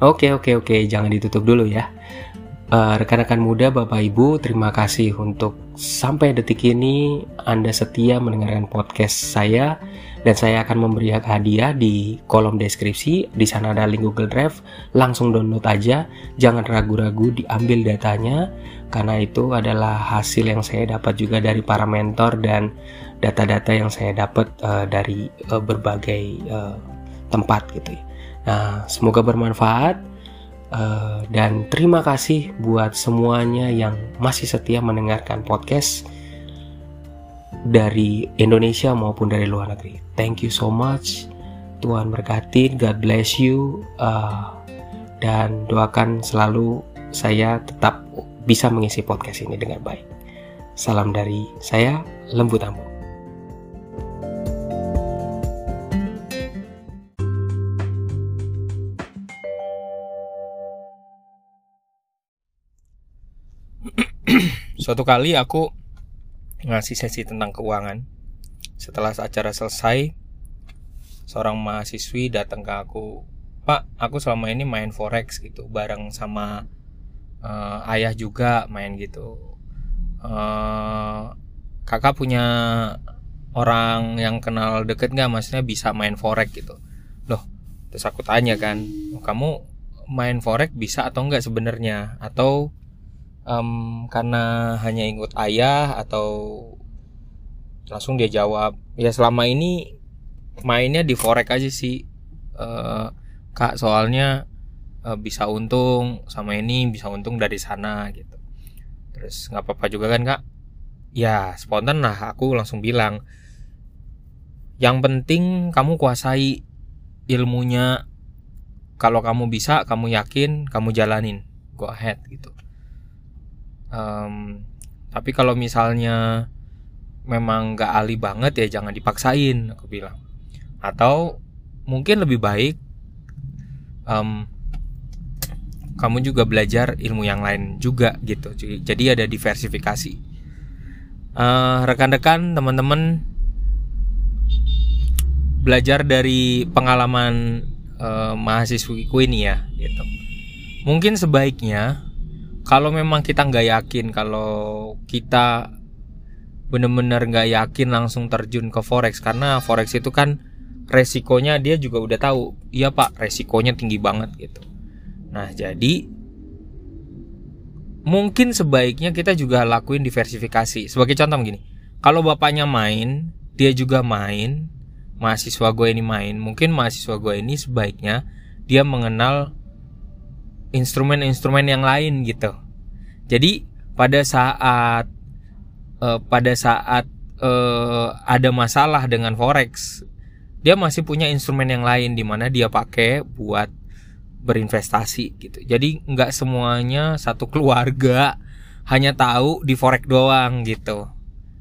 Oke oke oke, jangan ditutup dulu ya. Uh, rekan-rekan muda, Bapak Ibu, terima kasih untuk sampai detik ini Anda setia mendengarkan podcast saya dan saya akan memberi hadiah di kolom deskripsi. Di sana ada link Google Drive, langsung download aja. Jangan ragu-ragu diambil datanya karena itu adalah hasil yang saya dapat juga dari para mentor dan data-data yang saya dapat uh, dari uh, berbagai uh, tempat gitu ya. Nah, semoga bermanfaat. Uh, dan terima kasih buat semuanya yang masih setia mendengarkan podcast dari Indonesia maupun dari luar negeri. Thank you so much. Tuhan berkati, God bless you, uh, dan doakan selalu saya tetap bisa mengisi podcast ini dengan baik. Salam dari saya, Lembu Tamu. Suatu kali aku ngasih sesi tentang keuangan. Setelah acara selesai, seorang mahasiswi datang ke aku, Pak, aku selama ini main forex gitu, bareng sama uh, ayah juga main gitu. Uh, kakak punya orang yang kenal deket nggak, maksudnya bisa main forex gitu. Loh, terus aku tanya kan, kamu main forex bisa atau enggak sebenarnya? Atau um, karena hanya ikut ayah atau langsung dia jawab. Ya selama ini mainnya di forex aja sih. Uh, kak soalnya uh, bisa untung sama ini bisa untung dari sana gitu. Terus nggak apa-apa juga kan kak? Ya spontan lah aku langsung bilang yang penting kamu kuasai ilmunya. Kalau kamu bisa kamu yakin kamu jalanin. Go ahead gitu um, tapi kalau misalnya memang nggak ahli banget ya jangan dipaksain aku bilang. Atau mungkin lebih baik um, kamu juga belajar ilmu yang lain juga gitu. Jadi ada diversifikasi. Uh, rekan-rekan teman-teman belajar dari pengalaman uh, mahasiswiku ini ya gitu. Mungkin sebaiknya kalau memang kita nggak yakin kalau kita bener-bener nggak yakin langsung terjun ke forex karena forex itu kan resikonya dia juga udah tahu iya pak resikonya tinggi banget gitu. Nah jadi mungkin sebaiknya kita juga lakuin diversifikasi. Sebagai contoh begini kalau bapaknya main dia juga main mahasiswa gue ini main mungkin mahasiswa gue ini sebaiknya dia mengenal instrumen-instrumen yang lain gitu. Jadi pada saat uh, pada saat uh, ada masalah dengan forex, dia masih punya instrumen yang lain di mana dia pakai buat berinvestasi gitu. Jadi nggak semuanya satu keluarga hanya tahu di forex doang gitu.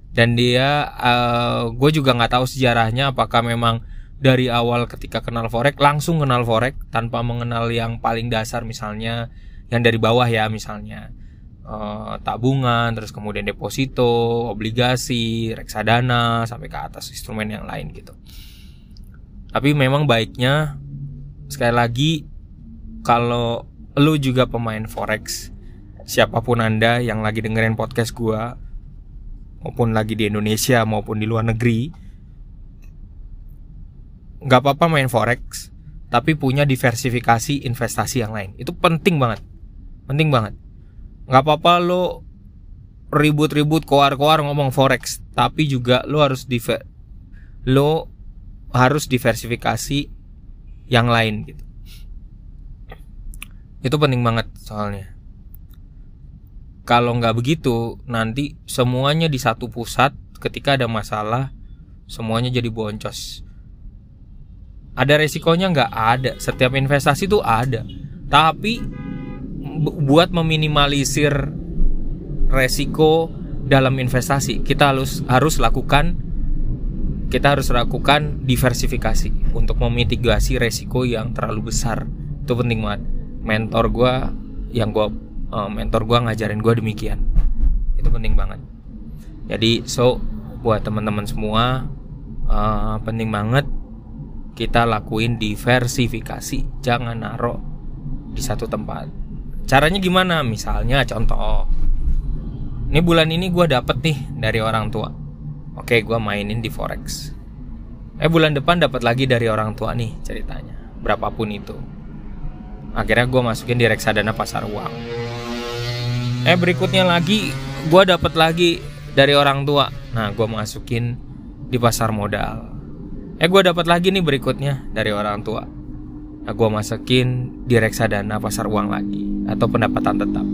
Dan dia, uh, gue juga nggak tahu sejarahnya apakah memang dari awal ketika kenal forex langsung kenal forex tanpa mengenal yang paling dasar misalnya yang dari bawah ya misalnya. Uh, tabungan terus kemudian deposito obligasi reksadana sampai ke atas instrumen yang lain gitu. Tapi memang baiknya sekali lagi kalau lu juga pemain forex siapa pun anda yang lagi dengerin podcast gua maupun lagi di Indonesia maupun di luar negeri nggak apa-apa main forex tapi punya diversifikasi investasi yang lain. Itu penting banget. Penting banget. Nggak apa-apa lo ribut-ribut koar-koar ngomong forex tapi juga lo harus diver lo harus diversifikasi yang lain gitu. Itu penting banget soalnya. Kalau nggak begitu nanti semuanya di satu pusat ketika ada masalah semuanya jadi boncos ada resikonya nggak ada. Setiap investasi itu ada. Tapi buat meminimalisir resiko dalam investasi, kita harus harus lakukan kita harus lakukan diversifikasi untuk memitigasi resiko yang terlalu besar. Itu penting banget. Mentor gue yang gue uh, mentor gue ngajarin gue demikian. Itu penting banget. Jadi so buat teman-teman semua uh, penting banget kita lakuin diversifikasi jangan naruh di satu tempat. Caranya gimana? Misalnya contoh, ini bulan ini gue dapet nih dari orang tua. Oke, gue mainin di forex. Eh bulan depan dapat lagi dari orang tua nih ceritanya, berapapun itu. Akhirnya gue masukin di reksadana pasar uang. Eh berikutnya lagi, gue dapat lagi dari orang tua. Nah, gue masukin di pasar modal. Eh gue dapat lagi nih berikutnya dari orang tua. Nah, gue masukin di reksadana pasar uang lagi atau pendapatan tetap.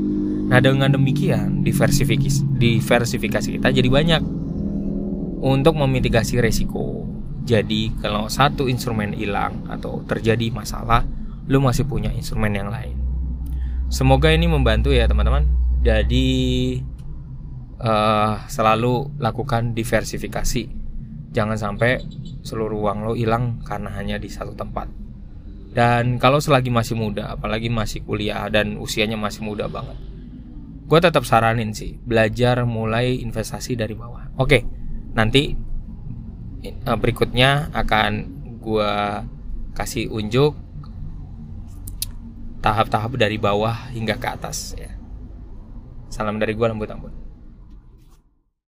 Nah dengan demikian diversifikasi, diversifikasi kita jadi banyak untuk memitigasi resiko. Jadi kalau satu instrumen hilang atau terjadi masalah, lu masih punya instrumen yang lain. Semoga ini membantu ya teman-teman. Jadi uh, selalu lakukan diversifikasi. Jangan sampai seluruh uang lo hilang karena hanya di satu tempat. Dan kalau selagi masih muda, apalagi masih kuliah dan usianya masih muda banget, gue tetap saranin sih belajar mulai investasi dari bawah. Oke, nanti eh, berikutnya akan gue kasih unjuk tahap-tahap dari bawah hingga ke atas ya. Salam dari gue lembut ampun.